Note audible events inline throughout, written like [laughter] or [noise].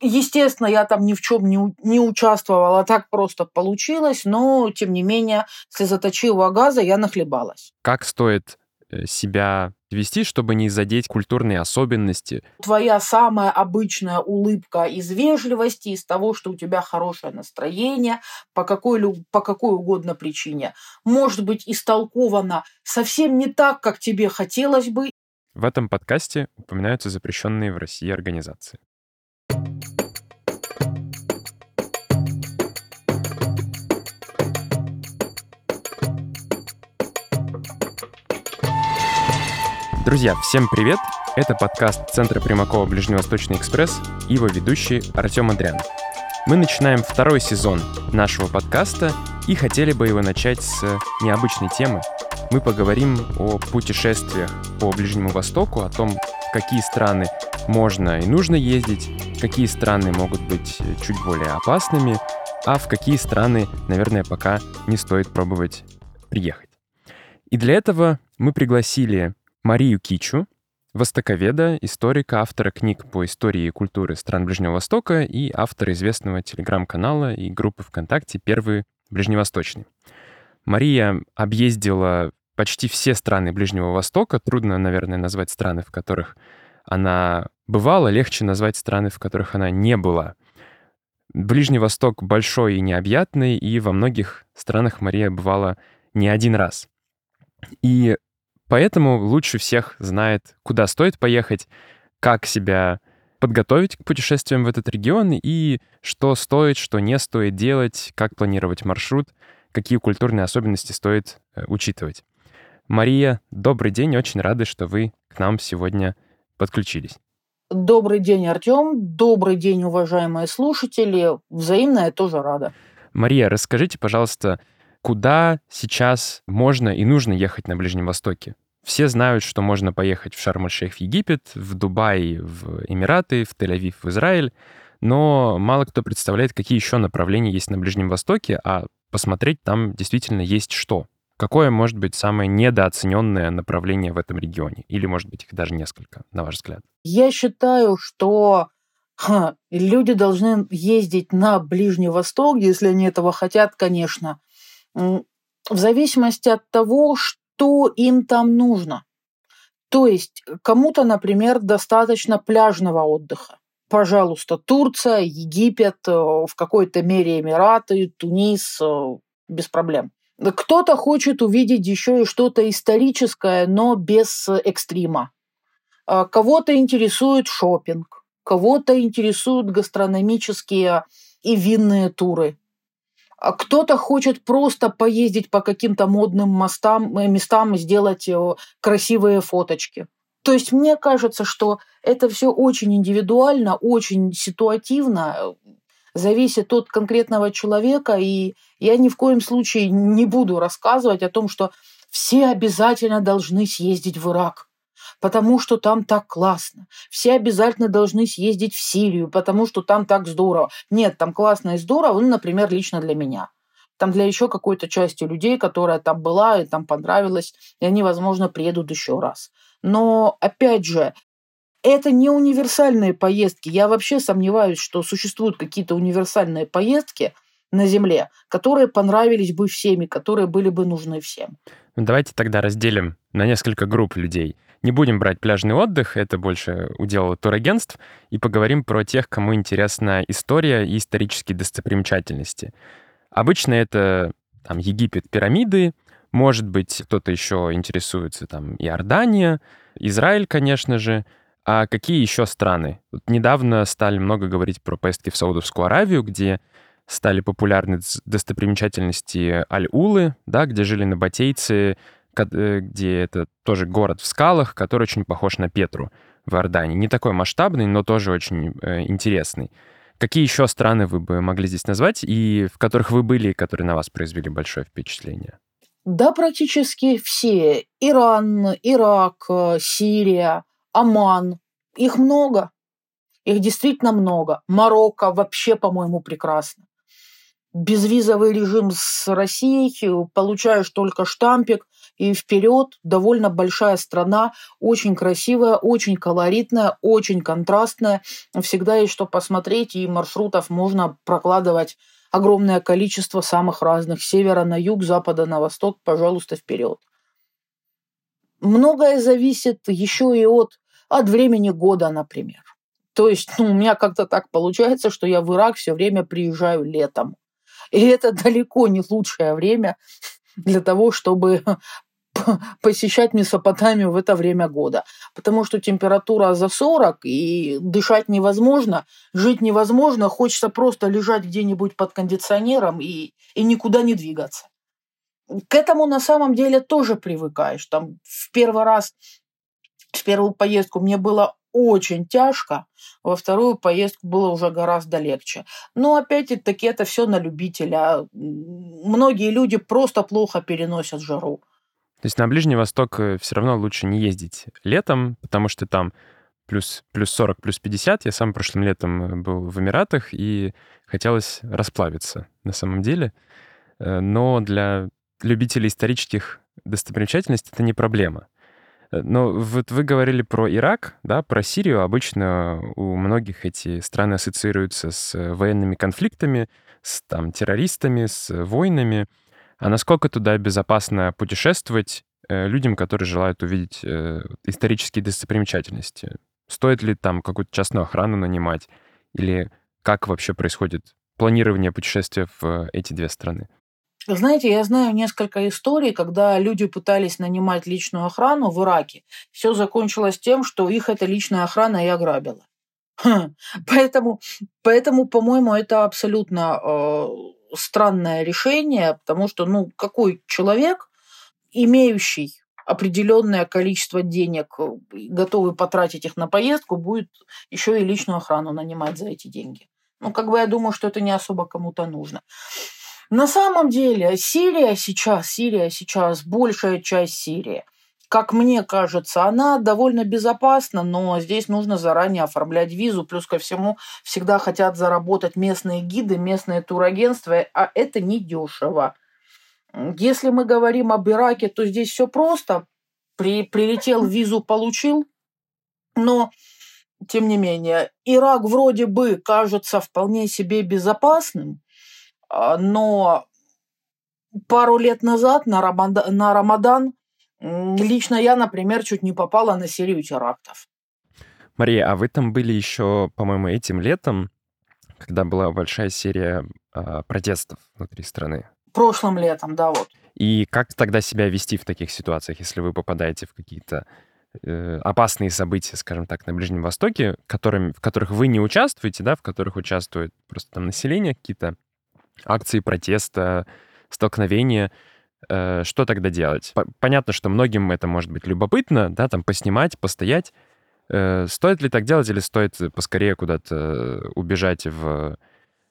Естественно, я там ни в чем не, не участвовала, так просто получилось, но, тем не менее, слезоточивого газа я нахлебалась. Как стоит э, себя вести, чтобы не задеть культурные особенности? Твоя самая обычная улыбка из вежливости, из того, что у тебя хорошее настроение, по какой, по какой угодно причине, может быть истолкована совсем не так, как тебе хотелось бы. В этом подкасте упоминаются запрещенные в России организации. Друзья, всем привет! Это подкаст Центра Примакова Ближневосточный экспресс и его ведущий Артем Адрян. Мы начинаем второй сезон нашего подкаста и хотели бы его начать с необычной темы. Мы поговорим о путешествиях по Ближнему Востоку, о том, в какие страны можно и нужно ездить, какие страны могут быть чуть более опасными, а в какие страны, наверное, пока не стоит пробовать приехать. И для этого мы пригласили Марию Кичу, востоковеда, историка, автора книг по истории и культуре стран Ближнего Востока и автора известного телеграм-канала и группы ВКонтакте «Первый Ближневосточный». Мария объездила почти все страны Ближнего Востока. Трудно, наверное, назвать страны, в которых она бывала, легче назвать страны, в которых она не была. Ближний Восток большой и необъятный, и во многих странах Мария бывала не один раз. И Поэтому лучше всех знает, куда стоит поехать, как себя подготовить к путешествиям в этот регион и что стоит, что не стоит делать, как планировать маршрут, какие культурные особенности стоит э, учитывать. Мария, добрый день, очень рады, что вы к нам сегодня подключились. Добрый день, Артем. Добрый день, уважаемые слушатели. Взаимно я тоже рада. Мария, расскажите, пожалуйста, куда сейчас можно и нужно ехать на Ближнем Востоке? Все знают, что можно поехать в Шарм-эль-Шейх в Египет, в Дубай в Эмираты, в Тель-Авив в Израиль, но мало кто представляет, какие еще направления есть на Ближнем Востоке, а посмотреть там действительно есть что. Какое может быть самое недооцененное направление в этом регионе? Или, может быть, их даже несколько, на ваш взгляд? Я считаю, что ха, люди должны ездить на Ближний Восток, если они этого хотят, конечно, в зависимости от того, что им там нужно. То есть кому-то, например, достаточно пляжного отдыха. Пожалуйста, Турция, Египет, э, в какой-то мере Эмираты, Тунис, э, без проблем. Кто-то хочет увидеть еще и что-то историческое, но без экстрима. А кого-то интересует шопинг, кого-то интересуют гастрономические и винные туры. А кто-то хочет просто поездить по каким-то модным мостам, э, местам и сделать э, красивые фоточки. То есть мне кажется, что это все очень индивидуально, очень ситуативно, э, зависит от конкретного человека, и я ни в коем случае не буду рассказывать о том, что все обязательно должны съездить в Ирак потому что там так классно. Все обязательно должны съездить в Сирию, потому что там так здорово. Нет, там классно и здорово, ну, например, лично для меня. Там для еще какой-то части людей, которая там была и там понравилась, и они, возможно, приедут еще раз. Но, опять же, это не универсальные поездки. Я вообще сомневаюсь, что существуют какие-то универсальные поездки на Земле, которые понравились бы всеми, которые были бы нужны всем. Ну, давайте тогда разделим на несколько групп людей. Не будем брать пляжный отдых, это больше удел турагентств, и поговорим про тех, кому интересна история и исторические достопримечательности. Обычно это там, Египет, пирамиды, может быть, кто-то еще интересуется там Иордания, Израиль, конечно же. А какие еще страны? Вот недавно стали много говорить про поездки в Саудовскую Аравию, где стали популярны достопримечательности Аль-Улы, да, где жили набатейцы, Э, где это тоже город в скалах, который очень похож на Петру в Иордании. Не такой масштабный, но тоже очень э, интересный. Какие еще страны вы бы могли здесь назвать и в которых вы были, которые на вас произвели большое впечатление? Да, практически все. Иран, Ирак, э, Сирия, Оман. Их много. Их действительно много. Марокко вообще, по-моему, прекрасно. Безвизовый режим с Россией, получаешь только штампик, и вперед. Довольно большая страна, очень красивая, очень колоритная, очень контрастная. Всегда есть что посмотреть, и маршрутов можно прокладывать огромное количество самых разных. Севера на юг, запада на восток, пожалуйста, вперед. Многое зависит еще и от, от времени года, например. То есть ну, у меня как-то так получается, что я в Ирак все время приезжаю летом. И это [laughs] далеко не лучшее время для того, чтобы [laughs] посещать Месопотамию в это время года. Потому что температура за 40, и дышать невозможно, жить невозможно, хочется просто лежать где-нибудь под кондиционером и, и никуда не двигаться. К этому на самом деле тоже привыкаешь. Там в первый раз, в первую поездку мне было очень тяжко, во вторую поездку было уже гораздо легче. Но опять-таки это все на любителя. Многие люди просто плохо переносят жару. То есть на Ближний Восток э, все равно лучше не ездить летом, потому что там плюс, плюс 40, плюс 50. Я сам прошлым летом э, был в Эмиратах, и хотелось расплавиться на самом деле. Э, но для любителей исторических достопримечательностей это не проблема. Но вот вы говорили про Ирак, да, про Сирию. Обычно у многих эти страны ассоциируются с военными конфликтами, с там, террористами, с войнами. А насколько туда безопасно путешествовать э, людям, которые желают увидеть э, исторические достопримечательности? Стоит ли там какую-то частную охрану нанимать? Или как вообще происходит планирование путешествия в эти две страны? Знаете, я знаю несколько историй, когда люди пытались нанимать личную охрану в Ираке. Все закончилось тем, что их эта личная охрана и ограбила. Хм. Поэтому, поэтому, по-моему, это абсолютно э, странное решение, потому что, ну, какой человек, имеющий определенное количество денег, э, готовый потратить их на поездку, будет еще и личную охрану нанимать за эти деньги. Ну, как бы я думаю, что это не особо кому-то нужно. На самом деле, Сирия сейчас, Сирия сейчас, большая часть Сирии – как мне кажется, она довольно безопасна, но здесь нужно заранее оформлять визу. Плюс ко всему, всегда хотят заработать местные гиды, местные турагентства, а это не дешево. Если мы говорим об Ираке, то здесь все просто. При, прилетел, визу получил, но тем не менее, Ирак вроде бы кажется вполне себе безопасным, но пару лет назад на Рамадан, на Рамадан Лично я, например, чуть не попала на серию терактов. Мария, а вы там были еще, по-моему, этим летом, когда была большая серия э, протестов внутри страны? Прошлым летом, да, вот. И как тогда себя вести в таких ситуациях, если вы попадаете в какие-то э, опасные события, скажем так, на Ближнем Востоке, которыми, в которых вы не участвуете, да, в которых участвует просто там население, какие-то акции протеста, столкновения. Э, что тогда делать? Понятно, что многим это может быть любопытно, да, там поснимать, постоять. Э, стоит ли так делать или стоит поскорее куда-то убежать в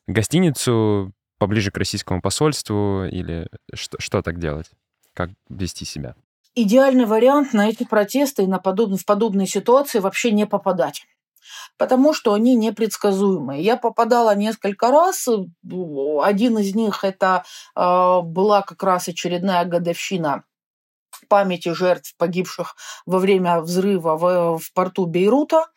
гостиницу поближе к российскому посольству или что, что так делать? Как вести себя? Идеальный вариант на эти протесты и на подоб... в подобные ситуации вообще не попадать потому что они непредсказуемые. Я попадала несколько раз. Один из них это э, была как раз очередная годовщина памяти жертв, погибших во время взрыва в, в порту Бейрута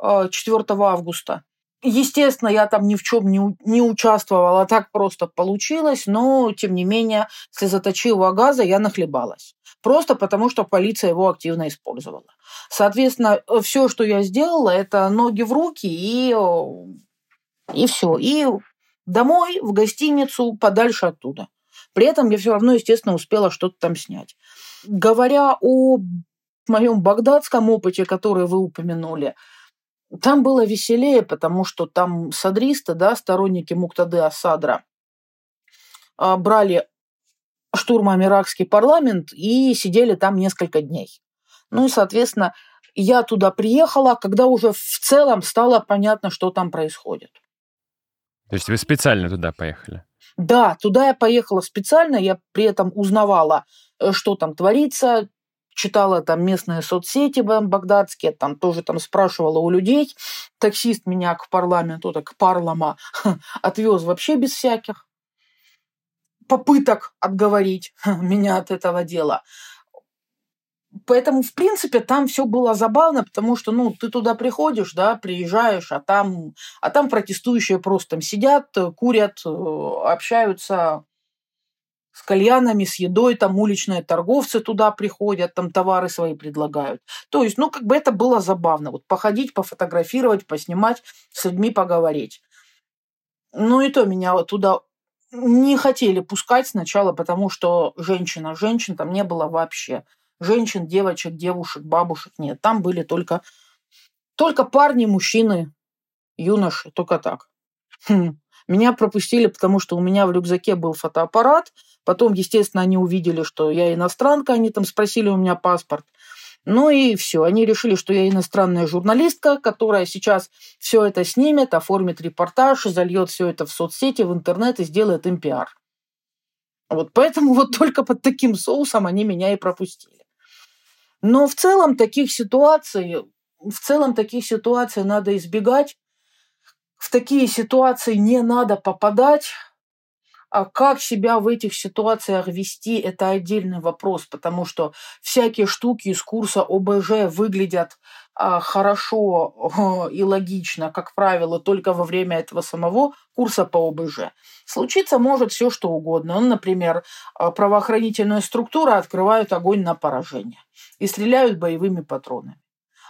4 а, августа. Естественно, я там ни в чем не, не участвовала, так просто получилось, но, тем не менее, слезоточивого газа я нахлебалась. Просто потому, что полиция его активно использовала. Соответственно, все, что я сделала, это ноги в руки и, и все. И домой, в гостиницу, подальше оттуда. При этом я все равно, естественно, успела что-то там снять. Говоря о моем багдадском опыте, который вы упомянули, там было веселее, потому что там садристы, да, сторонники Муктады Асадра, а, брали штурмом иракский парламент и сидели там несколько дней. Ну и, соответственно, я туда приехала, когда уже в целом стало понятно, что там происходит. То есть вы специально туда поехали? Да, туда я поехала специально, я при этом узнавала, э, что там творится, читала там местные соцсети багдадские, там тоже там спрашивала у людей. Таксист меня к парламенту, так к парлама [laughs] отвез вообще без всяких попыток отговорить [laughs] меня от этого дела. Поэтому, в принципе, там все было забавно, потому что, ну, ты туда приходишь, да, приезжаешь, а там, а там протестующие просто там сидят, курят, э, общаются с кальянами, с едой, там уличные торговцы туда приходят, там товары свои предлагают. То есть, ну, как бы это было забавно. Вот походить, пофотографировать, поснимать, с людьми поговорить. Ну, и то меня туда не хотели пускать сначала, потому что женщина, женщин там не было вообще. Женщин, девочек, девушек, бабушек нет. Там были только, только парни, мужчины, юноши, только так. Хм. Меня пропустили, потому что у меня в рюкзаке был фотоаппарат. Потом, естественно, они увидели, что я иностранка, они там спросили у меня паспорт. Ну и все. Они решили, что я иностранная журналистка, которая сейчас все это снимет, оформит репортаж, зальет все это в соцсети, в интернет и сделает им пиар. Вот поэтому вот [laughs] только под таким соусом они меня и пропустили. Но в целом таких ситуаций, в целом таких ситуаций надо избегать. В такие ситуации не надо попадать, а как себя в этих ситуациях вести, это отдельный вопрос, потому что всякие штуки из курса ОБЖ выглядят а, хорошо [laughs] и логично, как правило, только во время этого самого курса по ОБЖ. Случиться может все что угодно. Ну, например, а, правоохранительная структура открывает огонь на поражение и стреляют боевыми патронами.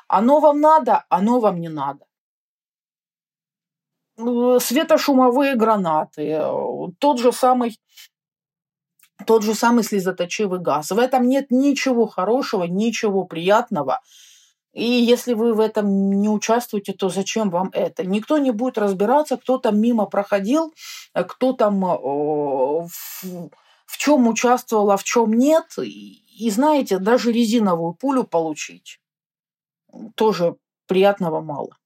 Оно вам надо, оно вам не надо. Э, светошумовые гранаты, э, тот же самый тот же самый слезоточивый газ. В этом нет ничего хорошего, ничего приятного. И если вы в этом не участвуете, то зачем вам это? Никто не будет разбираться, кто там мимо проходил, э, кто там в, в чем участвовал, а в чем нет. И, и знаете, даже резиновую пулю получить тоже приятного мало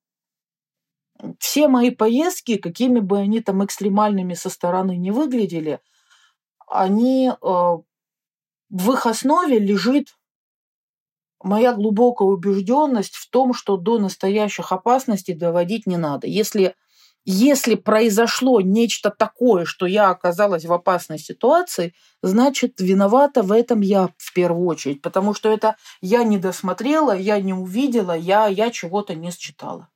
все мои поездки, какими бы они там экстремальными со стороны не выглядели, они э, в их основе лежит моя глубокая убежденность в том, что до настоящих опасностей доводить не надо. Если, если произошло нечто такое, что я оказалась в опасной ситуации, значит, виновата в этом я в первую очередь, потому что это я не досмотрела, я не увидела, я, я чего-то не считала.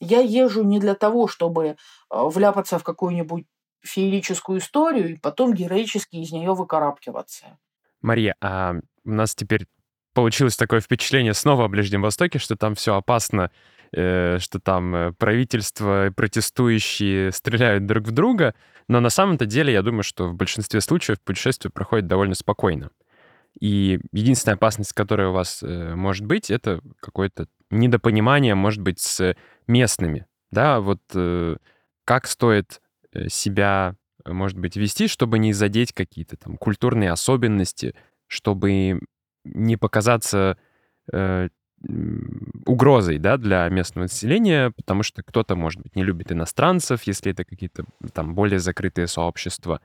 Я езжу не для того, чтобы э, вляпаться в какую-нибудь феерическую историю и потом героически из нее выкарабкиваться. Мария, а у нас теперь получилось такое впечатление снова о Ближнем Востоке, что там все опасно, э, что там э, правительство, протестующие стреляют друг в друга, но на самом-то деле я думаю, что в большинстве случаев путешествие проходит довольно спокойно. И единственная опасность, которая у вас э, может быть, это какое-то недопонимание, может быть, с местными. Да, вот э, как стоит э, себя, э, может быть, вести, чтобы не задеть какие-то там культурные особенности, чтобы не показаться э, угрозой, да, для местного населения, потому что кто-то, может быть, не любит иностранцев, если это какие-то там более закрытые сообщества.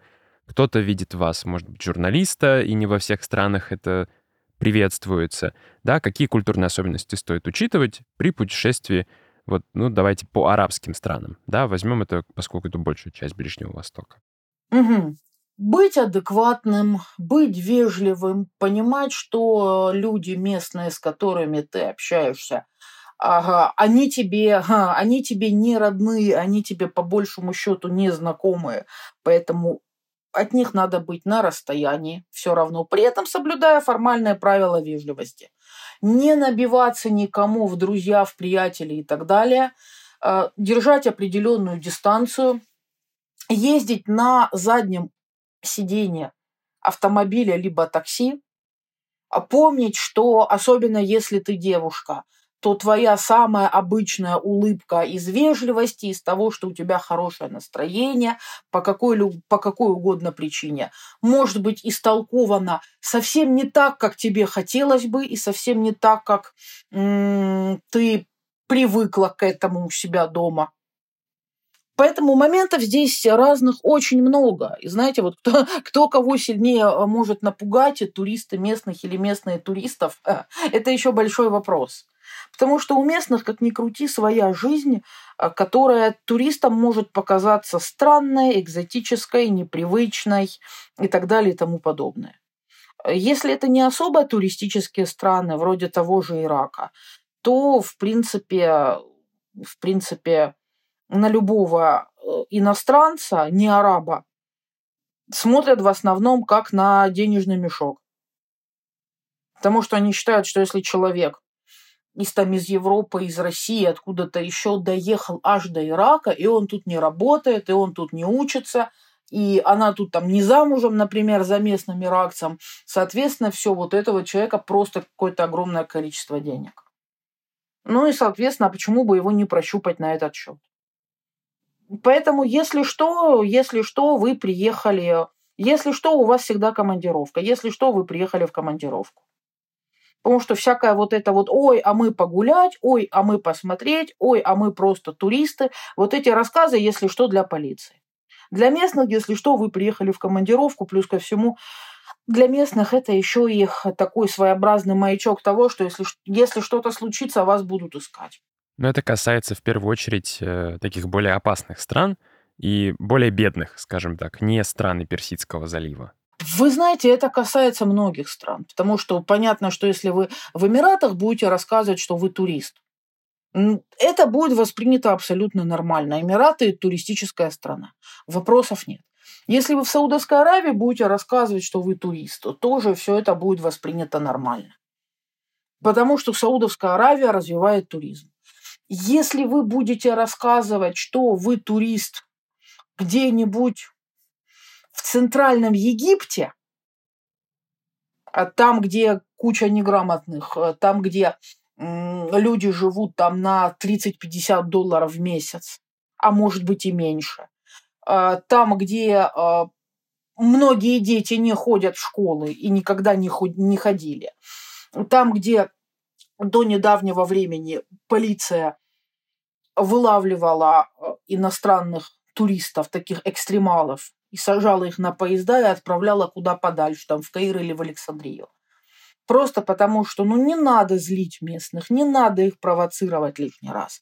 Кто-то видит вас, может быть, журналиста, и не во всех странах это приветствуется. Да, какие культурные особенности стоит учитывать при путешествии вот, ну, давайте по арабским странам, да, возьмем это, поскольку это большая часть Ближнего Востока. Угу. Быть адекватным, быть вежливым, понимать, что люди местные, с которыми ты общаешься, они тебе, они тебе не родные, они тебе по большему счету не знакомые, поэтому от них надо быть на расстоянии все равно, при этом соблюдая формальное правило вежливости. Не набиваться никому в друзья, в приятели и так далее, а, держать определенную дистанцию, ездить на заднем сиденье автомобиля либо такси, а помнить, что особенно если ты девушка, то твоя самая обычная улыбка из вежливости, из того, что у тебя хорошее настроение, по какой, по какой угодно причине, может быть истолкована совсем не так, как тебе хотелось бы, и совсем не так, как ты привыкла к этому у себя дома. Поэтому моментов здесь разных очень много. И знаете, вот кто, [laughs] кто кого сильнее а, может напугать, туристы местных или местные туристов, [laughs] это еще большой вопрос. Потому что у местных, как ни крути, своя жизнь, а, которая туристам может показаться странной, экзотической, непривычной и так далее и тому подобное. Если это не особо туристические страны, вроде того же Ирака, то, в принципе, в принципе, на любого э, иностранца, не араба, смотрят в основном как на денежный мешок. Потому что они считают, что если человек из, там, из Европы, из России, откуда-то еще доехал аж до Ирака, и он тут не работает, и он тут не учится, и она тут там не замужем, например, за местным иракцем, соответственно, все вот этого человека просто какое-то огромное количество денег. Ну и, соответственно, почему бы его не прощупать на этот счет? Поэтому, если что, если что, вы приехали, если что, у вас всегда командировка, если что, вы приехали в командировку. Потому что всякое вот это вот, ой, а мы погулять, ой, а мы посмотреть, ой, а мы просто туристы, вот эти рассказы, если что, для полиции. Для местных, если что, вы приехали в командировку, плюс ко всему, для местных это еще и такой своеобразный маячок того, что если, если что-то случится, вас будут искать. Но это касается в первую очередь э, таких более опасных стран и более бедных, скажем так, не страны Персидского залива. Вы знаете, это касается многих стран, потому что понятно, что если вы в Эмиратах будете рассказывать, что вы турист, это будет воспринято абсолютно нормально. Эмираты – туристическая страна. Вопросов нет. Если вы в Саудовской Аравии будете рассказывать, что вы турист, то тоже все это будет воспринято нормально. Потому что Саудовская Аравия развивает туризм. Если вы будете рассказывать, что вы турист где-нибудь в центральном Египте, а там, где куча неграмотных, э, там, где люди живут там на 30-50 долларов в месяц, а может быть и меньше, а, там, где а, многие дети не ходят в школы и никогда не, не ходили, там, где до недавнего времени полиция вылавливала а, иностранных туристов, таких экстремалов, и сажала их на поезда и отправляла куда подальше, там в Каир или в Александрию. Просто потому, что ну не надо злить местных, не надо их провоцировать лишний раз.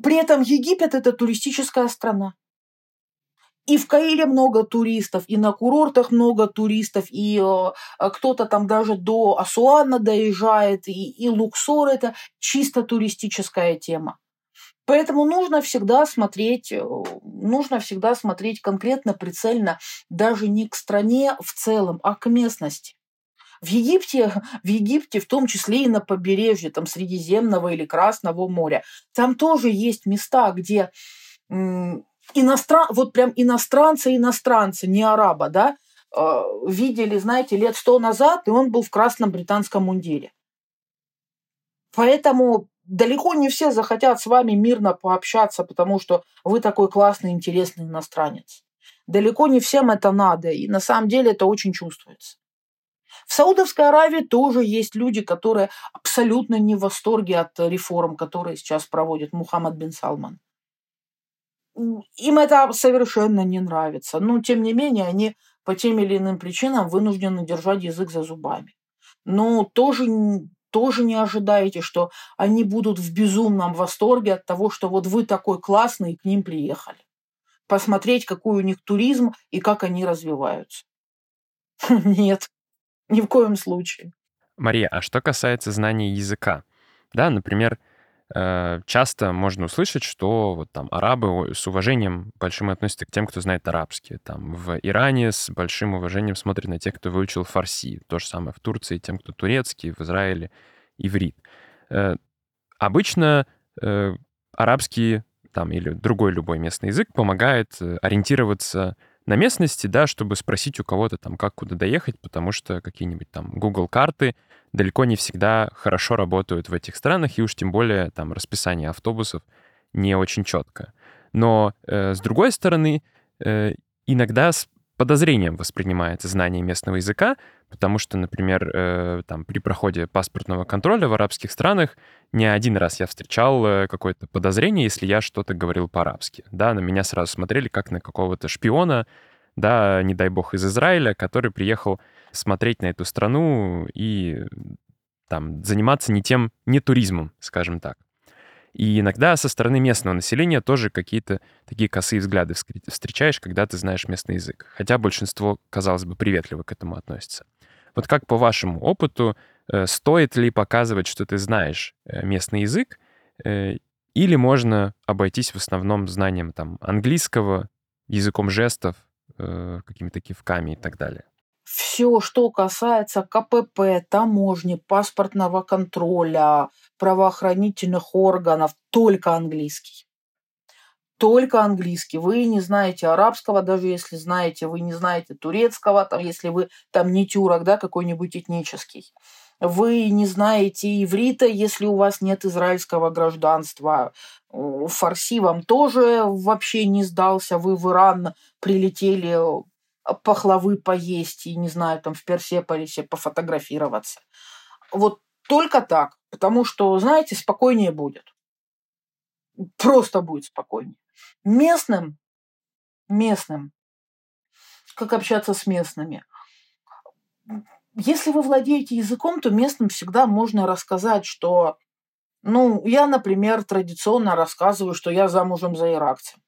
При этом Египет – это туристическая страна. И в Каире много туристов, и на курортах много туристов, и э, кто-то там даже до Асуана доезжает, и, и Луксор – это чисто туристическая тема. Поэтому нужно всегда смотреть, э, нужно всегда смотреть конкретно, прицельно, даже не к стране в целом, а к местности. В Египте, [laughs] в Египте, в том числе и на побережье, там Средиземного или Красного моря, там тоже есть места, где иностран, вот прям иностранцы, иностранцы, не араба, да, э, видели, знаете, лет сто назад, и он был в красном британском мундире. Поэтому далеко не все захотят с вами мирно пообщаться, потому что вы такой классный, интересный иностранец. Далеко не всем это надо, и на самом деле это очень чувствуется. В Саудовской Аравии тоже есть люди, которые абсолютно не в восторге от реформ, которые сейчас проводит Мухаммад бин Салман. Им это совершенно не нравится. Но, тем не менее, они по тем или иным причинам вынуждены держать язык за зубами. Но тоже тоже не ожидаете, что они будут в безумном восторге от того, что вот вы такой классный и к ним приехали. Посмотреть, какой у них туризм и как они развиваются. [laughs] Нет, ни в коем случае. Мария, а что касается знания языка? Да, например, часто можно услышать, что вот там арабы с уважением большим относятся к тем, кто знает арабский. Там в Иране с большим уважением смотрят на тех, кто выучил фарси. То же самое в Турции, тем, кто турецкий, в Израиле иврит. Э, обычно э, арабский там или другой любой местный язык помогает ориентироваться на местности, да, чтобы спросить у кого-то там, как куда доехать, потому что какие-нибудь там Google карты далеко не всегда хорошо работают в этих странах, и уж тем более там расписание автобусов не очень четко. Но э, с другой стороны, э, иногда подозрением воспринимается знание местного языка, потому что, например, э, там при проходе паспортного контроля в арабских странах не один раз я встречал э, какое-то подозрение, если я что-то говорил по-арабски. Да, на меня сразу смотрели как на какого-то шпиона, да, не дай бог, из Израиля, который приехал смотреть на эту страну и там заниматься не тем, не туризмом, скажем так. И иногда со стороны местного населения тоже какие-то такие косые взгляды встречаешь, когда ты знаешь местный язык. Хотя большинство, казалось бы, приветливо к этому относится. Вот как по вашему опыту, э, стоит ли показывать, что ты знаешь э, местный язык, э, или можно обойтись в основном знанием там английского, языком жестов, какими-то кивками и так далее? Все, что касается КПП, таможни, паспортного контроля, правоохранительных органов, только английский. Только английский. Вы не знаете арабского, даже если знаете, вы не знаете турецкого, там, если вы там не тюрок, да, какой-нибудь этнический. Вы не знаете иврита, если у вас нет израильского гражданства. Фарси вам тоже вообще не сдался. Вы в Иран прилетели пахлавы поесть и, не знаю, там в Персеполисе пофотографироваться. Вот только так, потому что, знаете, спокойнее будет. Просто будет спокойнее. Местным, местным, как общаться с местными. Если вы владеете языком, то местным всегда можно рассказать, что, ну, я, например, традиционно рассказываю, что я замужем за иракцем.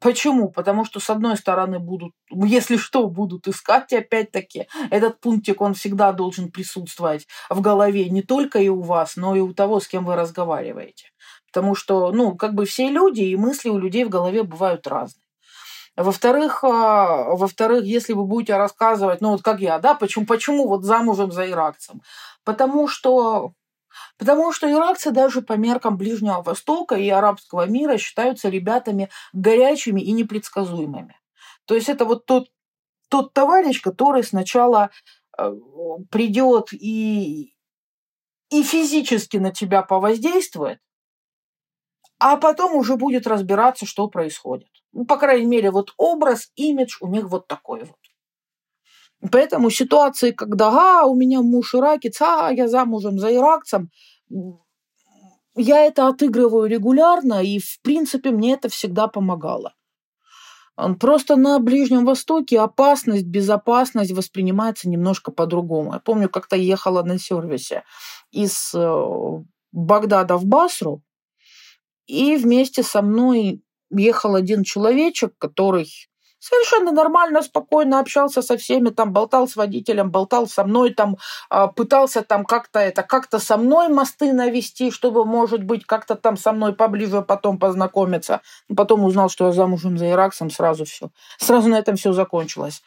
Почему? Потому что, с одной стороны, будут, если что, будут искать, опять-таки, этот пунктик, он всегда должен присутствовать в голове не только и у вас, но и у того, с кем вы разговариваете. Потому что, ну, как бы все люди и мысли у людей в голове бывают разные. Во-вторых, а, во-вторых, если вы будете рассказывать, ну вот как я, да, почему, почему вот замужем за иракцем? Потому что Потому что иракцы даже по меркам Ближнего Востока и арабского мира считаются ребятами горячими и непредсказуемыми. То есть это вот тот, тот товарищ, который сначала э, придет и, и физически на тебя повоздействует, а потом уже будет разбираться, что происходит. Ну, по крайней мере, вот образ, имидж у них вот такой вот. Поэтому ситуации, когда а, у меня муж иракец, а я замужем за иракцем, я это отыгрываю регулярно, и, в принципе, мне это всегда помогало. Просто на Ближнем Востоке опасность, безопасность воспринимается немножко по-другому. Я помню, как-то ехала на сервисе из э, Багдада в Басру, и вместе со мной ехал один человечек, который совершенно нормально, спокойно общался со всеми, там болтал с водителем, болтал со мной, там а, пытался там как-то это, как-то со мной мосты навести, чтобы, может быть, как-то там со мной поближе потом познакомиться. Потом узнал, что я замужем за Ираксом, сразу все. Сразу на этом все закончилось.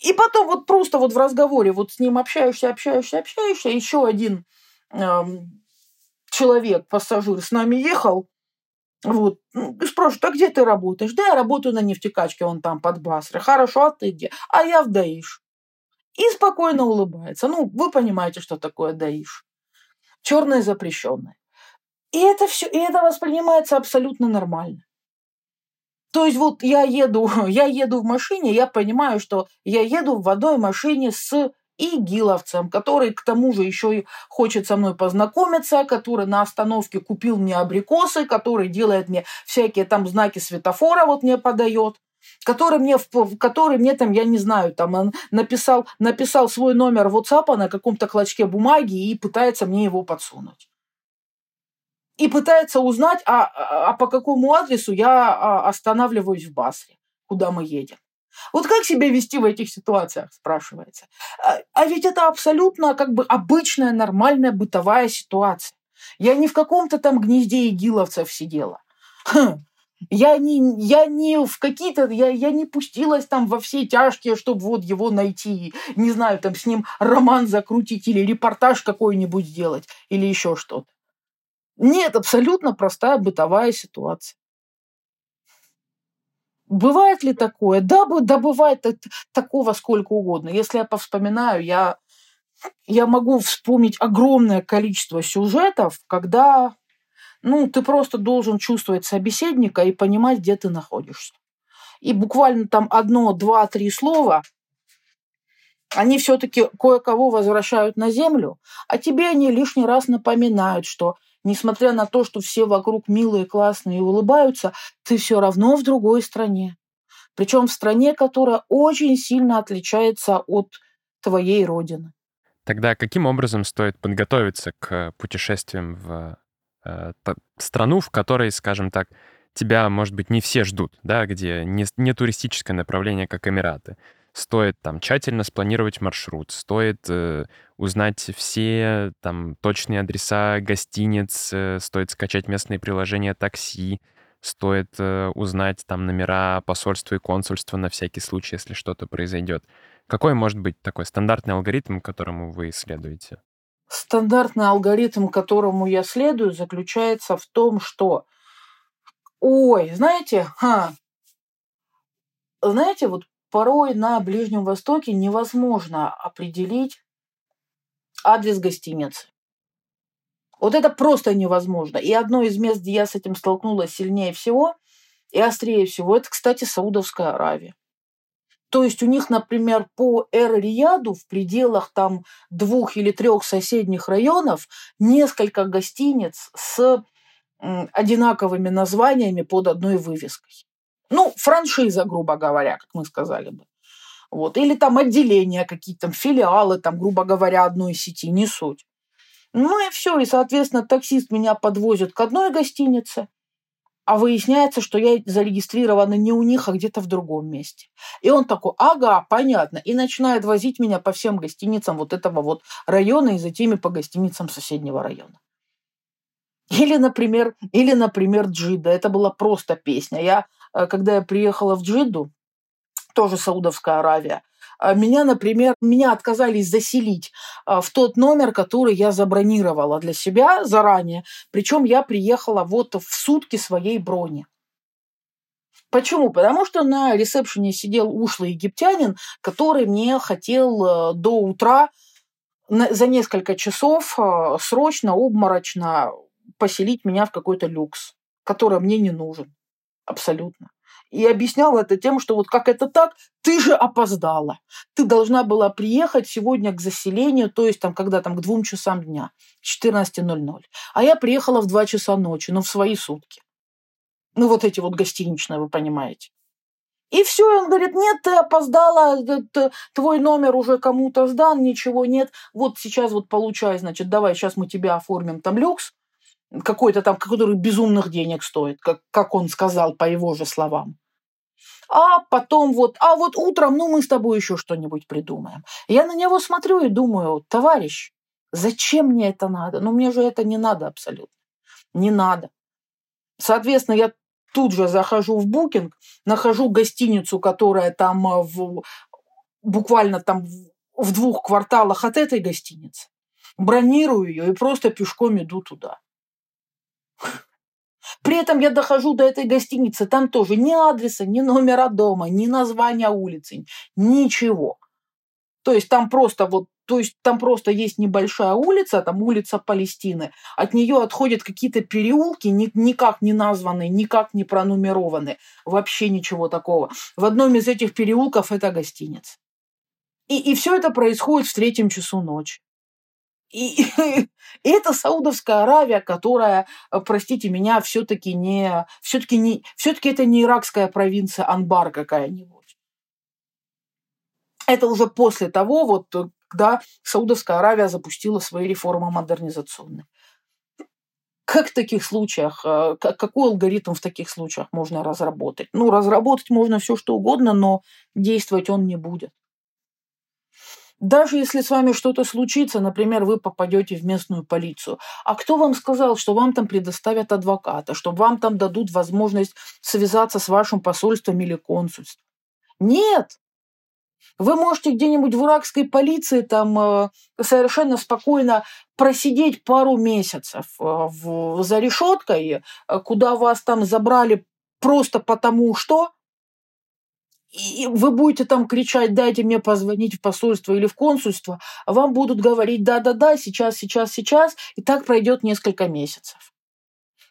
И потом вот просто вот в разговоре вот с ним общаешься, общаешься, общаешься, еще один эм, человек, пассажир с нами ехал, вот. Ну, спрашивают, а где ты работаешь? Да, я работаю на нефтекачке, он там под Басрой. Хорошо, а ты где? А я в Даиш. И спокойно улыбается. Ну, вы понимаете, что такое Даиш. Черное запрещенное. И это все, и это воспринимается абсолютно нормально. То есть вот я еду, [laughs] я еду в машине, я понимаю, что я еду в одной машине с и гиловцем, который к тому же еще и хочет со мной познакомиться, который на остановке купил мне абрикосы, который делает мне всякие там знаки светофора, вот мне подает который мне, который мне там, я не знаю, там написал, написал свой номер WhatsApp на каком-то клочке бумаги и пытается мне его подсунуть. И пытается узнать, а, а, а по какому адресу я а, останавливаюсь в Басре, куда мы едем. Вот как себя вести в этих ситуациях, спрашивается. А, а ведь это абсолютно как бы обычная, нормальная бытовая ситуация. Я не в каком-то там гнезде игиловцев сидела. Хм. Я не, я не в какие-то, я, я не пустилась там во все тяжкие, чтобы вот его найти, не знаю, там с ним роман закрутить или репортаж какой-нибудь сделать или еще что-то. Нет, абсолютно простая бытовая ситуация. Бывает ли такое? Да, да бывает такого сколько угодно. Если я повспоминаю, я, я могу вспомнить огромное количество сюжетов, когда ну, ты просто должен чувствовать собеседника и понимать, где ты находишься. И буквально там одно, два, три слова, они все-таки кое-кого возвращают на землю, а тебе они лишний раз напоминают, что несмотря на то, что все вокруг милые, классные и улыбаются, ты все равно в другой стране. Причем в стране, которая очень сильно отличается от твоей родины. Тогда каким образом стоит подготовиться к путешествиям в э, страну, в которой, скажем так, тебя, может быть, не все ждут, да, где не, не туристическое направление, как Эмираты. Стоит там тщательно спланировать маршрут, стоит э, узнать все там точные адреса гостиниц, э, стоит скачать местные приложения такси, стоит э, узнать там номера посольства и консульства на всякий случай, если что-то произойдет. Какой может быть такой стандартный алгоритм, которому вы следуете? Стандартный алгоритм, которому я следую, заключается в том, что, ой, знаете, ха, знаете, вот порой на Ближнем Востоке невозможно определить адрес гостиницы. Вот это просто невозможно. И одно из мест, где я с этим столкнулась сильнее всего и острее всего, это, кстати, Саудовская Аравия. То есть у них, например, по Эр-Рияду в пределах там двух или трех соседних районов несколько гостиниц с одинаковыми названиями под одной вывеской. Ну, франшиза, грубо говоря, как мы сказали бы. Вот. Или там отделения какие-то, филиалы, там, грубо говоря, одной сети, не суть. Ну и все, и, соответственно, таксист меня подвозит к одной гостинице, а выясняется, что я зарегистрирована не у них, а где-то в другом месте. И он такой, ага, понятно, и начинает возить меня по всем гостиницам вот этого вот района и затем и по гостиницам соседнего района. Или, например, или, например, Джида. Это была просто песня. Я, когда я приехала в Джиду, тоже Саудовская Аравия, а меня, например, меня отказались заселить а, в тот номер, который я забронировала для себя заранее. Причем я приехала вот в сутки своей брони. Почему? Потому что на ресепшене сидел ушлый египтянин, который мне хотел э, до утра за несколько часов э, срочно, обморочно поселить меня в какой-то люкс, который мне не нужен. Абсолютно и объяснял это тем, что вот как это так, ты же опоздала. Ты должна была приехать сегодня к заселению, то есть там, когда там к двум часам дня, 14.00. А я приехала в 2 часа ночи, ну, в свои сутки. Ну, вот эти вот гостиничные, вы понимаете. И все, он говорит, нет, ты опоздала, твой номер уже кому-то сдан, ничего нет. Вот сейчас вот получай, значит, давай, сейчас мы тебя оформим там люкс, какой-то там, который безумных денег стоит, как, как он сказал по его же словам. А потом вот, а вот утром, ну мы с тобой еще что-нибудь придумаем. Я на него смотрю и думаю, товарищ, зачем мне это надо? Ну мне же это не надо абсолютно. Не надо. Соответственно, я тут же захожу в букинг, нахожу гостиницу, которая там э, в, буквально там в двух кварталах от этой гостиницы, бронирую ее и просто пешком иду туда. При этом я дохожу до этой гостиницы, там тоже ни адреса, ни номера дома, ни названия улицы, ничего. То есть там просто вот то есть там просто есть небольшая улица, там улица Палестины. От нее отходят какие-то переулки, ни, никак не названные, никак не пронумерованные. Вообще ничего такого. В одном из этих переулков это гостиница. И, и все это происходит в третьем часу ночи. И, [laughs] и это Саудовская Аравия, которая, э, простите меня, все-таки не, все-таки не, все-таки это не иракская провинция Анбар какая-нибудь. Это уже после того, вот, э, когда Саудовская Аравия запустила свои реформы модернизационные. Как в таких случаях, э, какой алгоритм в таких случаях можно разработать? Ну, разработать можно все что угодно, но действовать он не будет. Даже если с вами что-то случится, например, вы попадете в местную полицию, а кто вам сказал, что вам там предоставят адвоката, что вам там дадут возможность связаться с вашим посольством или консульством? Нет, вы можете где-нибудь в иракской полиции там э, совершенно спокойно просидеть пару месяцев э, за решеткой, э, куда вас там забрали просто потому что, и вы будете там кричать, дайте мне позвонить в посольство или в консульство, а вам будут говорить, да-да-да, сейчас, сейчас, сейчас, и так пройдет несколько месяцев.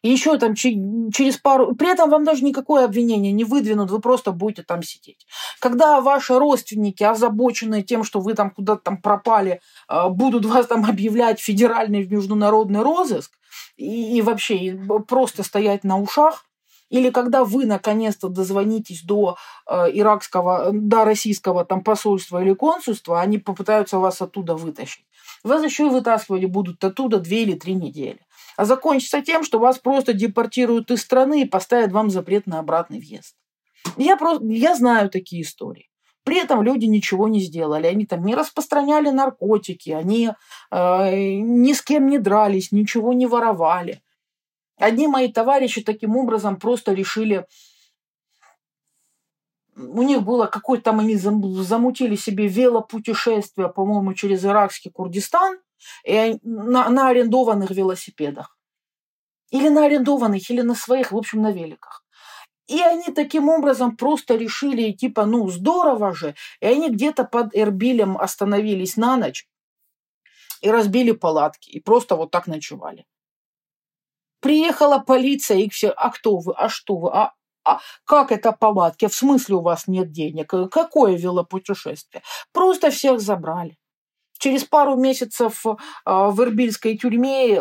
И еще там через пару... При этом вам даже никакое обвинение не выдвинут, вы просто будете там сидеть. Когда ваши родственники, озабоченные тем, что вы там куда-то там пропали, а, будут вас там объявлять федеральный международный розыск и, и вообще просто стоять на ушах, или когда вы наконец-то дозвонитесь до э, иракского, до российского там посольства или консульства, они попытаются вас оттуда вытащить. Вас еще и вытаскивать будут оттуда две или три недели. а закончится тем, что вас просто депортируют из страны и поставят вам запрет на обратный въезд. Я, просто, я знаю такие истории. При этом люди ничего не сделали. Они там не распространяли наркотики, они э, ни с кем не дрались, ничего не воровали. Одни мои товарищи таким образом просто решили у них было какое-то там, они замутили себе велопутешествие, по-моему, через иракский Курдистан и на, на арендованных велосипедах. Или на арендованных, или на своих, в общем, на великах. И они таким образом просто решили, типа, ну, здорово же. И они где-то под Эрбилем остановились на ночь и разбили палатки. И просто вот так ночевали. Приехала полиция, и все, а кто вы, а что вы, а, а как это палатки? В смысле у вас нет денег? Какое велопутешествие? Просто всех забрали. Через пару месяцев а, в Ирбильской тюрьме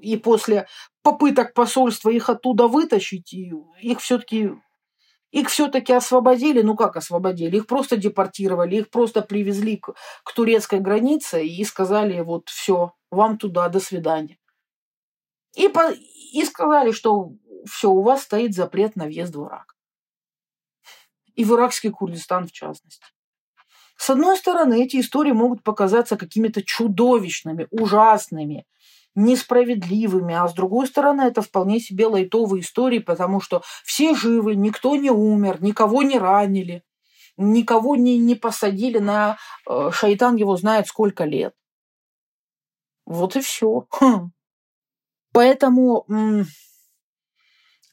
и после попыток посольства их оттуда вытащить, их все-таки их все-таки освободили, ну как освободили, их просто депортировали, их просто привезли к, к турецкой границе и сказали, вот все, вам туда, до свидания. И, по, и сказали, что все, у вас стоит запрет на въезд в Ирак. И в иракский Курдистан в частности. С одной стороны, эти истории могут показаться какими-то чудовищными, ужасными, несправедливыми, а с другой стороны, это вполне себе лайтовые истории, потому что все живы, никто не умер, никого не ранили, никого не, не посадили на э, шайтан его знает сколько лет. Вот и все. Хм. Поэтому м-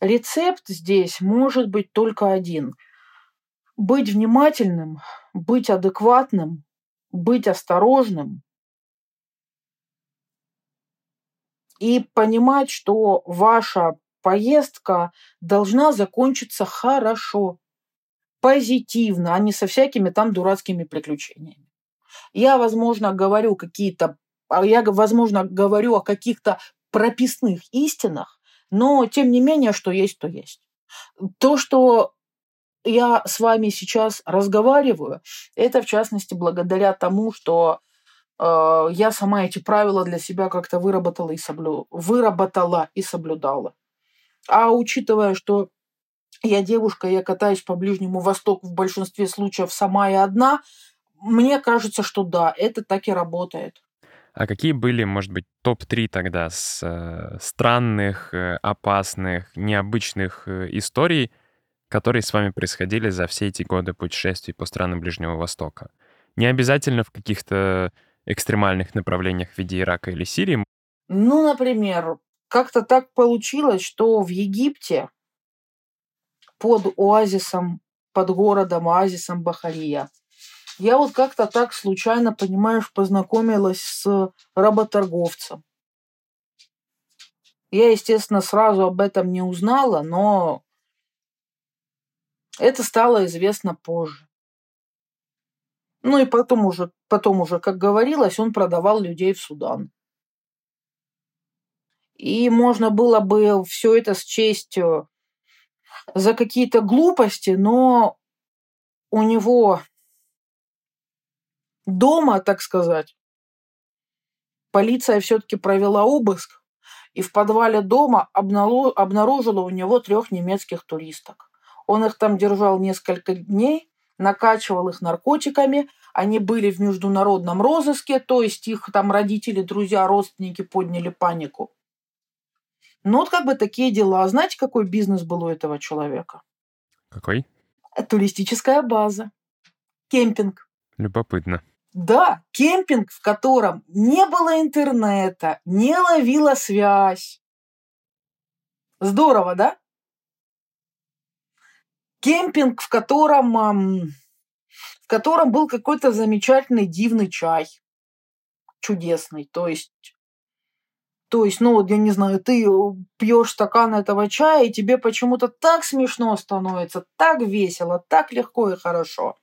Рецепт здесь может быть только один. Быть внимательным, быть адекватным, быть осторожным и понимать, что ваша поездка должна закончиться хорошо, позитивно, а не со всякими там дурацкими приключениями. Я, возможно, говорю какие-то, а я, возможно, говорю о каких-то прописных истинах, но, тем не менее, что есть, то есть. То, что я с вами сейчас разговариваю, это, в частности, благодаря тому, что э, я сама эти правила для себя как-то выработала и, соблю... выработала и соблюдала. А учитывая, что я девушка, я катаюсь по Ближнему Востоку в большинстве случаев сама и одна, мне кажется, что да, это так и работает. А какие были, может быть, топ-3 тогда с э, странных, э, опасных, необычных э, историй, которые с вами происходили за все эти годы путешествий по странам Ближнего Востока? Не обязательно в каких-то экстремальных направлениях в виде Ирака или Сирии. Ну, например, как-то так получилось, что в Египте под оазисом, под городом, оазисом Бахария, я вот как-то так случайно, понимаешь, познакомилась с работорговцем. Я, естественно, сразу об этом не узнала, но это стало известно позже. Ну и потом уже, потом уже, как говорилось, он продавал людей в Судан. И можно было бы все это счесть э, за какие-то глупости, но у него дома, так сказать, полиция все-таки провела обыск и в подвале дома обнаружила у него трех немецких туристок. Он их там держал несколько дней, накачивал их наркотиками, они были в международном розыске, то есть их там родители, друзья, родственники подняли панику. Ну вот как бы такие дела. Знаете, какой бизнес был у этого человека? Какой? Туристическая база. Кемпинг. Любопытно. Да, кемпинг, в котором не было интернета, не ловила связь. Здорово, да? Кемпинг, в котором, в котором был какой-то замечательный дивный чай. Чудесный. То есть, то есть, ну вот я не знаю, ты пьешь стакан этого чая, и тебе почему-то так смешно становится, так весело, так легко и хорошо.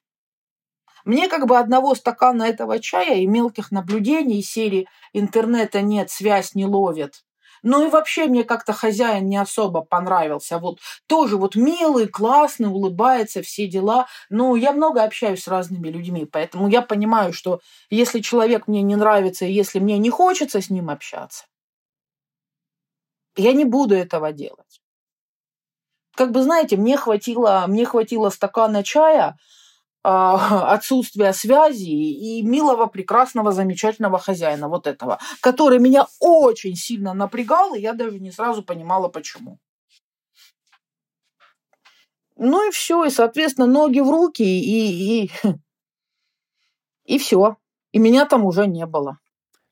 Мне как бы одного стакана этого чая и мелких наблюдений серии «Интернета нет, связь не ловит». Ну и вообще мне как-то хозяин не особо понравился. Вот тоже вот милый, классный, улыбается, все дела. Ну, я много общаюсь с разными людьми, поэтому я понимаю, что если человек мне не нравится, и если мне не хочется с ним общаться, Я не буду этого делать. Как бы, знаете, мне хватило, мне хватило стакана чая, [laughs] отсутствия связи и милого, прекрасного, замечательного хозяина вот этого, который меня очень сильно напрягал, и я даже не сразу понимала, почему. Ну и все, и, соответственно, ноги в руки, и, и, и [laughs] все. И меня там уже не было.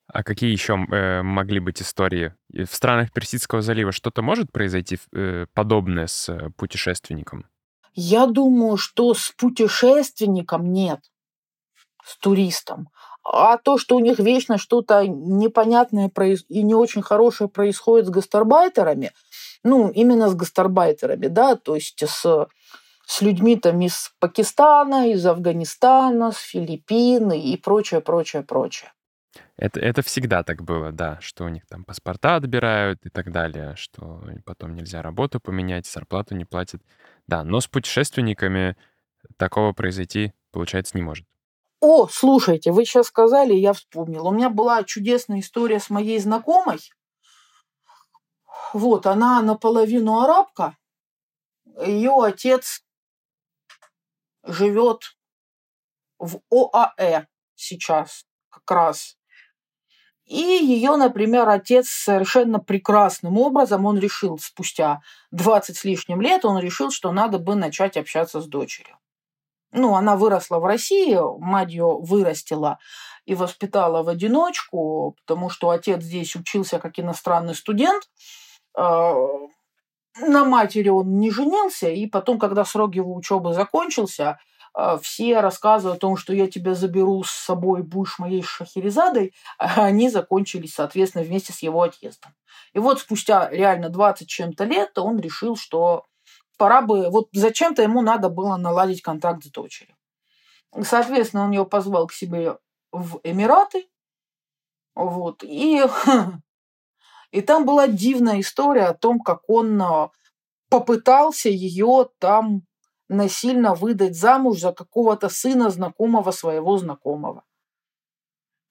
А какие еще э, могли быть истории? В странах Персидского залива что-то может произойти э, подобное с э, путешественником? Я думаю, что с путешественником нет, с туристом. А то, что у них вечно что-то непонятное и не очень хорошее происходит с гастарбайтерами, ну, именно с гастарбайтерами, да, то есть с, с людьми там из Пакистана, из Афганистана, с Филиппин и прочее, прочее, прочее. Это, это всегда так было, да, что у них там паспорта отбирают и так далее, что потом нельзя работу поменять, зарплату не платят. Да, но с путешественниками такого произойти, получается, не может. О, слушайте, вы сейчас сказали, я вспомнил. У меня была чудесная история с моей знакомой. Вот, она наполовину арабка. Ее отец живет в ОАЭ сейчас как раз. И ее, например, отец совершенно прекрасным образом, он решил спустя 20 с лишним лет, он решил, что надо бы начать общаться с дочерью. Ну, она выросла в России, мать ее вырастила и воспитала в одиночку, потому что отец здесь учился как иностранный студент. А, на матери он не женился, и потом, когда срок его учебы закончился, все рассказы о том, что я тебя заберу с собой, будешь моей шахерезадой, [laughs] они закончились, соответственно, вместе с его отъездом. И вот спустя реально 20 чем-то лет он решил, что пора бы, вот зачем-то ему надо было наладить контакт с дочерью. Соответственно, он ее позвал к себе в Эмираты, вот, и, [laughs] и там была дивная история о том, как он а, попытался ее там насильно выдать замуж за какого-то сына знакомого своего знакомого.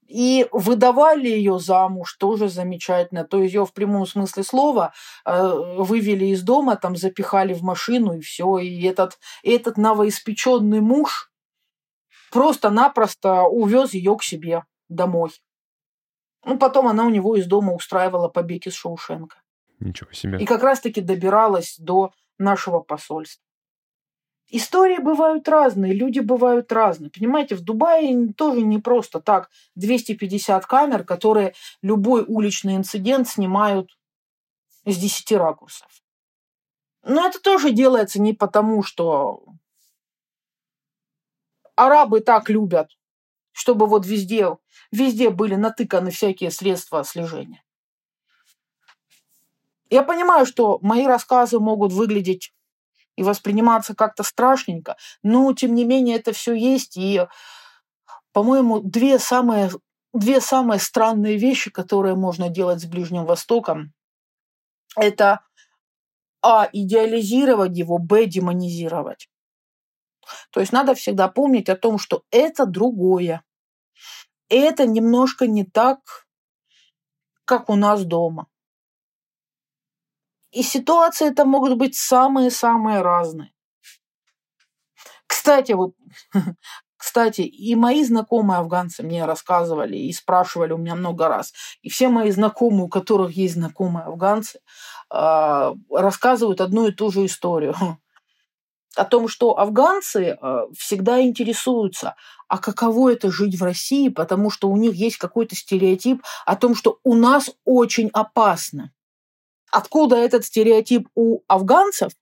И выдавали ее замуж, тоже замечательно. То есть ее в прямом смысле слова э, вывели из дома, там запихали в машину и все. И этот, этот новоиспеченный муж просто-напросто увез ее к себе домой. Ну, потом она у него из дома устраивала побег из Шоушенка. Ничего себе. И как раз-таки добиралась до нашего посольства. Истории бывают разные, люди бывают разные. Понимаете, в Дубае тоже не просто так 250 камер, которые любой уличный инцидент снимают с 10 ракурсов. Но это тоже делается не потому, что арабы так любят, чтобы вот везде, везде были натыканы всякие средства слежения. Я понимаю, что мои рассказы могут выглядеть и восприниматься как-то страшненько. Но, тем не менее, это все есть. И, по-моему, две самые, две самые странные вещи, которые можно делать с Ближним Востоком, это а. идеализировать его, б. демонизировать. То есть надо всегда помнить о том, что это другое. Это немножко не так, как у нас дома. И ситуации это могут быть самые-самые разные. Кстати, вот, [laughs] кстати, и мои знакомые афганцы мне рассказывали и спрашивали у меня много раз. И все мои знакомые, у которых есть знакомые афганцы, а, рассказывают одну и ту же историю [laughs] о том, что афганцы а, всегда интересуются, а каково это жить в России, потому что у них есть какой-то стереотип о том, что у нас очень опасно. Откуда этот стереотип у афганцев,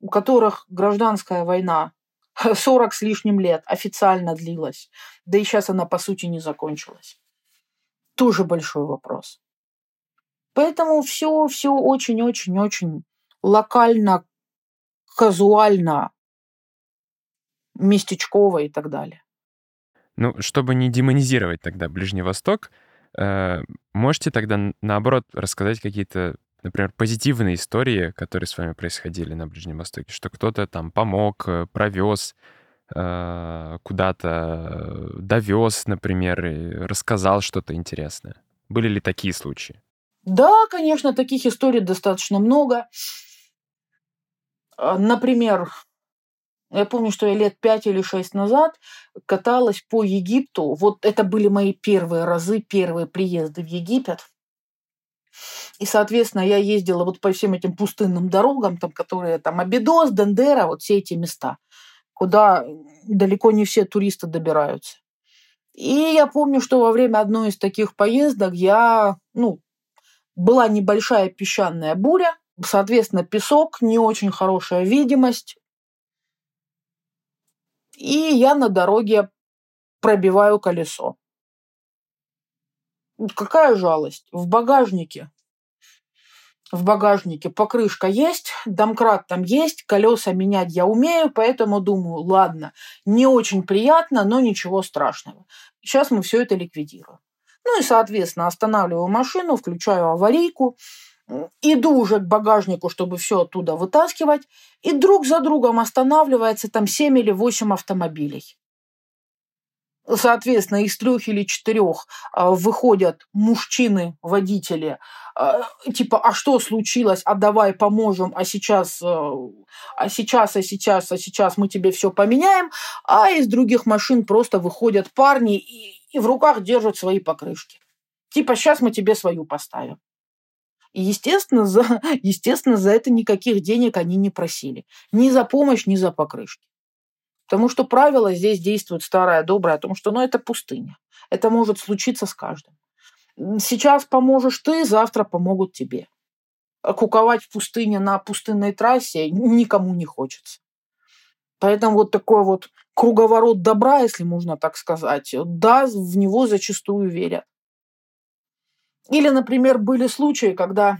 у которых гражданская война [laughs] 40 с лишним лет официально длилась, да и сейчас она по сути не закончилась? Тоже большой вопрос. Поэтому все, все очень-очень-очень локально, казуально, местечково и так далее. Ну, чтобы не демонизировать тогда Ближний Восток, э, можете тогда наоборот рассказать какие-то например, позитивные истории, которые с вами происходили на Ближнем Востоке, что кто-то там помог, э, провез э, куда-то, э, довез, например, и рассказал что-то интересное. Были ли такие случаи? Да, конечно, таких историй достаточно много. А, например, я помню, что я лет пять или шесть назад каталась по Египту. Вот это были мои первые разы, первые приезды в Египет. И, соответственно, я ездила вот по всем этим пустынным дорогам, там, которые там Абидос, Дендера, вот все эти места, куда далеко не все туристы добираются. И я помню, что во время одной из таких поездок я, ну, была небольшая песчаная буря, соответственно, песок, не очень хорошая видимость. И я на дороге пробиваю колесо. Какая жалость. В багажнике. В багажнике покрышка есть, домкрат там есть, колеса менять я умею, поэтому думаю, ладно, не очень приятно, но ничего страшного. Сейчас мы все это ликвидируем. Ну и, соответственно, останавливаю машину, включаю аварийку, иду уже к багажнику, чтобы все оттуда вытаскивать, и друг за другом останавливается там 7 или 8 автомобилей. Соответственно, из трех или четырех а, выходят мужчины-водители, а, типа, а что случилось, а давай поможем, а сейчас, а, а сейчас, а сейчас, а сейчас мы тебе все поменяем, а из других машин просто выходят парни и, и в руках держат свои покрышки. Типа, сейчас мы тебе свою поставим. И, естественно, за, [laughs] естественно, за это никаких денег они не просили. Ни за помощь, ни за покрышки. Потому что правило здесь действует старое, доброе, о том, что ну, это пустыня. Это может случиться с каждым. Сейчас поможешь ты, завтра помогут тебе. Куковать в пустыне на пустынной трассе никому не хочется. Поэтому вот такой вот круговорот добра, если можно так сказать, да, в него зачастую верят. Или, например, были случаи, когда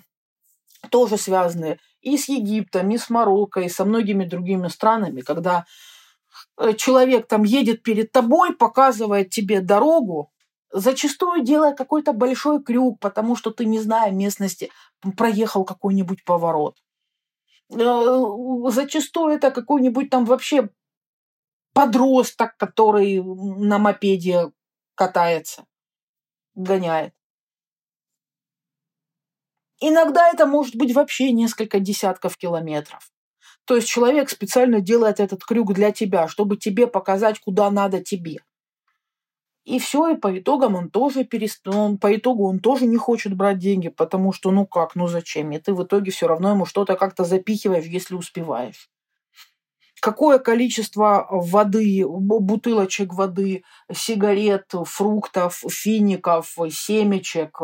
тоже связанные и с Египтом, и с Марокко, и со многими другими странами, когда человек там едет перед тобой, показывает тебе дорогу, зачастую делая какой-то большой крюк, потому что ты, не зная местности, проехал какой-нибудь поворот. Э, зачастую это какой-нибудь там вообще подросток, который на мопеде катается, гоняет. Иногда это может быть вообще несколько десятков километров. То есть человек специально делает этот крюк для тебя, чтобы тебе показать, куда надо тебе. И все, и по итогам он тоже перест... он, по итогу он тоже не хочет брать деньги, потому что ну как, ну зачем? И ты в итоге все равно ему что-то как-то запихиваешь, если успеваешь. Какое количество воды, бутылочек воды, сигарет, фруктов, фиников, семечек,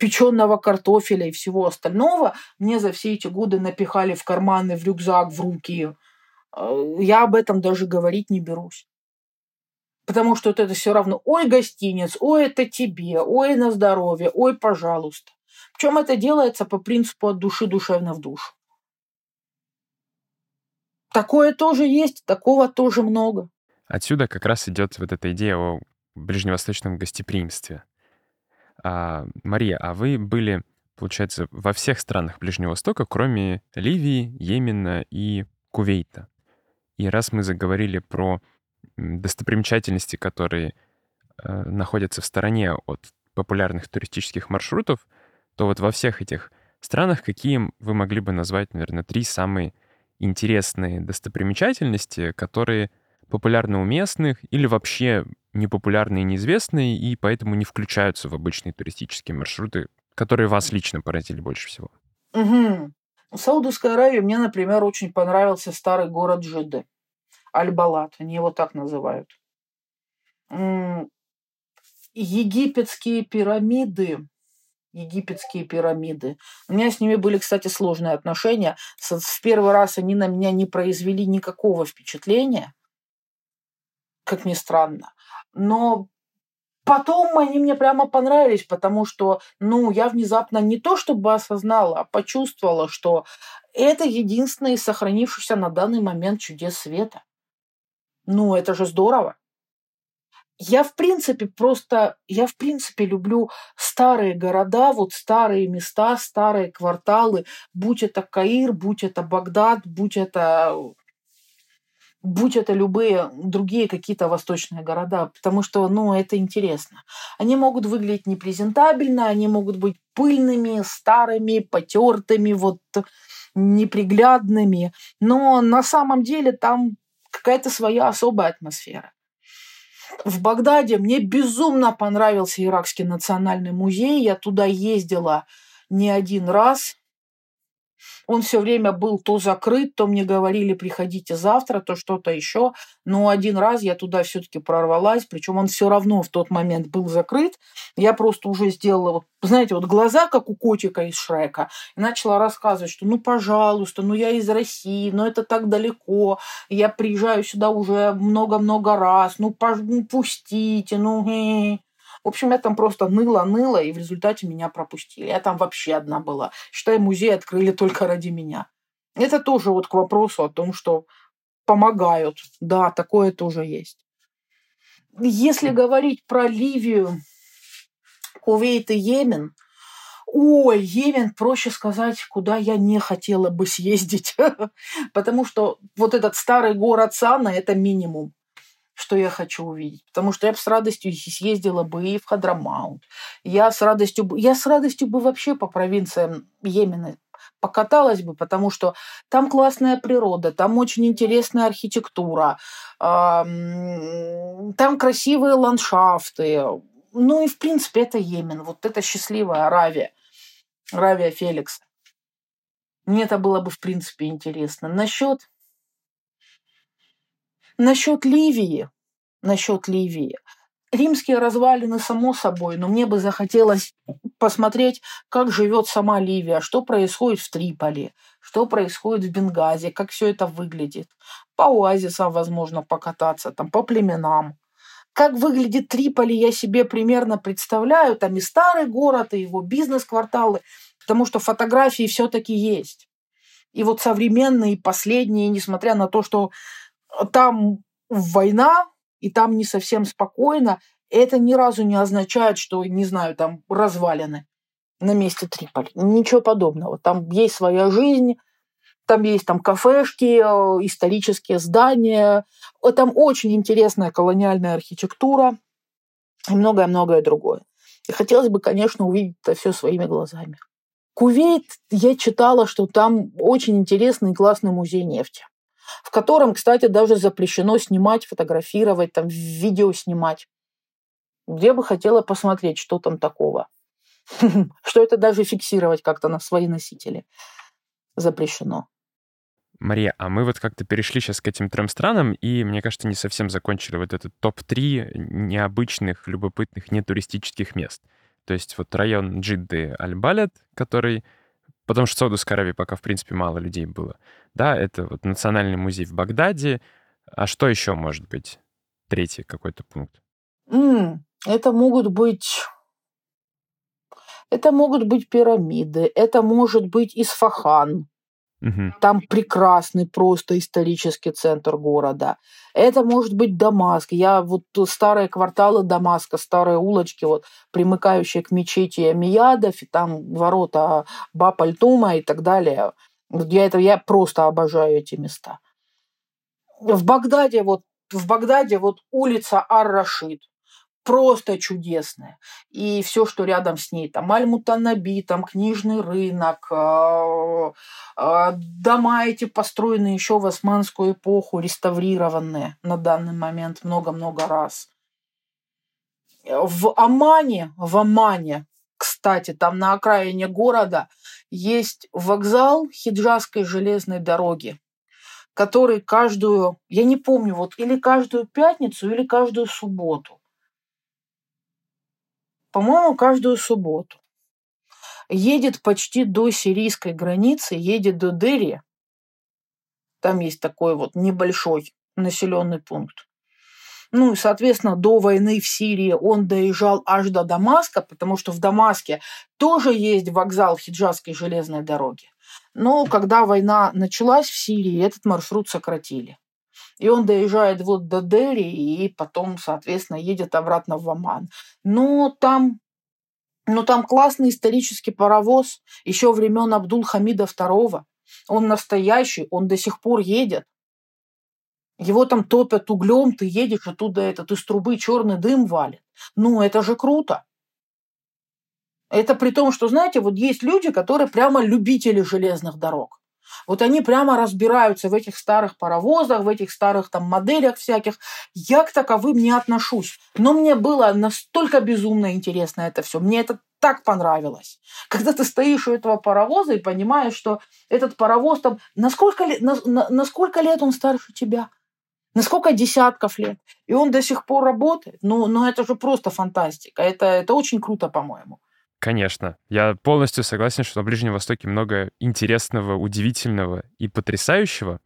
печеного картофеля и всего остального мне за все эти годы напихали в карманы, в рюкзак, в руки. Э, я об этом даже говорить не берусь. Потому что вот это все равно, ой, гостинец, ой, это тебе, ой, на здоровье, ой, пожалуйста. Причем это делается по принципу от души душевно в душу. Такое тоже есть, такого тоже много. Отсюда как раз идет вот эта идея о ближневосточном гостеприимстве. А, Мария, а вы были, получается, во всех странах Ближнего Востока, кроме Ливии, Йемена и Кувейта. И раз мы заговорили про достопримечательности, которые э, находятся в стороне от популярных туристических маршрутов, то вот во всех этих странах какие вы могли бы назвать, наверное, три самые интересные достопримечательности, которые популярны у местных или вообще непопулярные и неизвестные, и поэтому не включаются в обычные туристические маршруты, которые вас лично поразили больше всего? Угу. В Саудовской Аравии мне, например, очень понравился старый город Джидда. Аль-Балат, они его так называют. Египетские пирамиды, египетские пирамиды. У меня с ними были, кстати, сложные отношения. В первый раз они на меня не произвели никакого впечатления, как ни странно. Но потом они мне прямо понравились, потому что, ну, я внезапно не то чтобы осознала, а почувствовала, что это единственный сохранившийся на данный момент чудес света. Ну, это же здорово. Я, в принципе, просто, я, в принципе, люблю старые города, вот старые места, старые кварталы, будь это Каир, будь это Багдад, будь это будь это любые другие какие-то восточные города, потому что, ну, это интересно. Они могут выглядеть непрезентабельно, они могут быть пыльными, старыми, потертыми, вот неприглядными, но на самом деле там какая-то своя особая атмосфера. В Багдаде мне безумно понравился Иракский национальный музей. Я туда ездила не один раз. Он все время был то закрыт, то мне говорили, приходите завтра, то что-то еще. Но один раз я туда все-таки прорвалась, причем он все равно в тот момент был закрыт. Я просто уже сделала, вот, знаете, вот глаза, как у котика из Шрека, и начала рассказывать, что ну, пожалуйста, ну я из России, но это так далеко, я приезжаю сюда уже много-много раз, ну, пож- ну пустите, ну, э -э. В общем, я там просто ныла-ныла, и в результате меня пропустили. Я там вообще одна была. Считай, музей открыли только ради меня. Это тоже вот к вопросу о том, что помогают. Да, такое тоже есть. Если говорить про Ливию, Кувейт и Йемен, Ой, Йемен, проще сказать, куда я не хотела бы съездить. [laughs] Потому что вот этот старый город Сана – это минимум что я хочу увидеть. Потому что я бы с радостью съездила бы и в Хадрамаут. Я с радостью, я с радостью бы вообще по провинциям Йемена покаталась бы, потому что там классная природа, там очень интересная архитектура, там красивые ландшафты. Ну и, в принципе, это Йемен. Вот это счастливая Аравия. Аравия Феликса. Мне это было бы, в принципе, интересно. Насчет Насчет Ливии, насчет Ливии. Римские развалины, само собой, но мне бы захотелось посмотреть, как живет сама Ливия, что происходит в Триполи, что происходит в Бенгазе, как все это выглядит. По оазисам, возможно, покататься, там, по племенам. Как выглядит Триполи, я себе примерно представляю. Там и старый город, и его бизнес-кварталы, потому что фотографии все-таки есть. И вот современные, последние, несмотря на то, что там война, и там не совсем спокойно, это ни разу не означает, что, не знаю, там развалины на месте Триполи. Ничего подобного. Там есть своя жизнь, там есть там кафешки, э, исторические здания. Там очень интересная колониальная архитектура и многое-многое другое. И хотелось бы, конечно, увидеть это все своими глазами. Кувейт, я читала, что там очень интересный и классный музей нефти в котором, кстати, даже запрещено снимать, фотографировать, там, видео снимать. Где бы хотела посмотреть, что там такого. [laughs] Что это даже фиксировать как-то на свои носители запрещено. Мария, а мы вот как-то перешли сейчас к этим трем странам, и, мне кажется, не совсем закончили вот этот топ-3 необычных, любопытных, нетуристических мест. То есть вот район Джидды Аль-Балет, который потому что в Саудовской Аравии пока, в принципе, мало людей было. Да, это вот национальный музей в Багдаде. А что еще может быть? Третий какой-то пункт. Mm, это могут быть... Это могут быть пирамиды, это может быть Исфахан, Угу. Там прекрасный просто исторический центр города. Это может быть Дамаск. Я вот старые кварталы Дамаска, старые улочки, вот примыкающие к мечети Амиядов, и там ворота Бапальтума и так далее. Я, это, я просто обожаю эти места. В Багдаде вот в Багдаде вот улица Ар-Рашид просто чудесная. И все, что рядом с ней, там Аль-Мутанаби, там книжный рынок, а, а, дома эти построены еще в османскую эпоху, реставрированные на данный момент много-много раз. В Омане, в Омане, кстати, там на окраине города есть вокзал Хиджазской железной дороги, который каждую, я не помню, вот или каждую пятницу, или каждую субботу по-моему, каждую субботу. Едет почти до сирийской границы, едет до Дери. Там есть такой вот небольшой населенный пункт. Ну и, соответственно, до войны в Сирии он доезжал аж до Дамаска, потому что в Дамаске тоже есть вокзал Хиджазской железной дороги. Но когда война началась в Сирии, этот маршрут сократили. И он доезжает вот до Дели и потом, соответственно, едет обратно в Оман. Но там но там классный исторический паровоз еще времен Абдул-Хамида II. Он настоящий, он до сих пор едет. Его там топят углем, ты едешь, оттуда этот из трубы черный дым валит. Ну, это же круто. Это при том, что, знаете, вот есть люди, которые прямо любители железных дорог. Вот они прямо разбираются в этих старых паровозах, в этих старых там моделях всяких. Я к таковым не отношусь. Но мне было настолько безумно интересно это все. Мне это так понравилось. Когда ты стоишь у этого паровоза и понимаешь, что этот паровоз там... На сколько, лет, на, на, на сколько лет он старше тебя? На сколько десятков лет? И он до сих пор работает? Ну, ну это же просто фантастика. Это, это очень круто, по-моему. Конечно. Я полностью согласен, что на Ближнем Востоке много интересного, удивительного и потрясающего.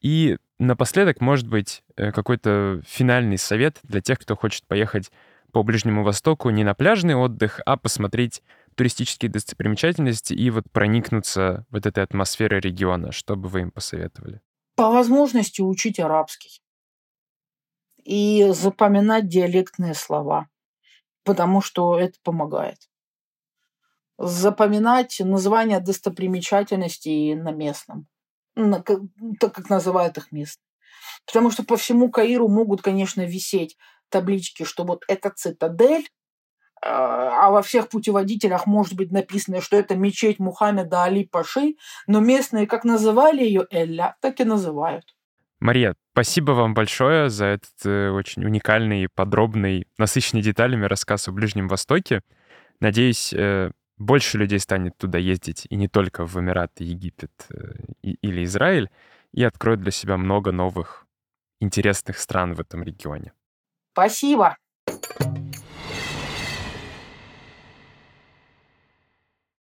И напоследок, может быть, э, какой-то финальный совет для тех, кто хочет поехать по Ближнему Востоку не на пляжный отдых, а посмотреть туристические достопримечательности и вот проникнуться вот этой атмосферой региона. Что бы вы им посоветовали? По возможности учить арабский и запоминать диалектные слова, потому что это помогает запоминать названия достопримечательностей на местном, на, так как называют их местные. Потому что по всему Каиру могут, конечно, висеть таблички, что вот это цитадель, а, а во всех путеводителях может быть написано, что это мечеть Мухаммеда Али Паши, но местные как называли ее Элля, так и называют. Мария, спасибо вам большое за этот э, очень уникальный, подробный, насыщенный деталями рассказ о Ближнем Востоке. Надеюсь, э, больше людей станет туда ездить, и не только в Эмираты, Египет э, или Израиль, и откроет для себя много новых интересных стран в этом регионе. Спасибо.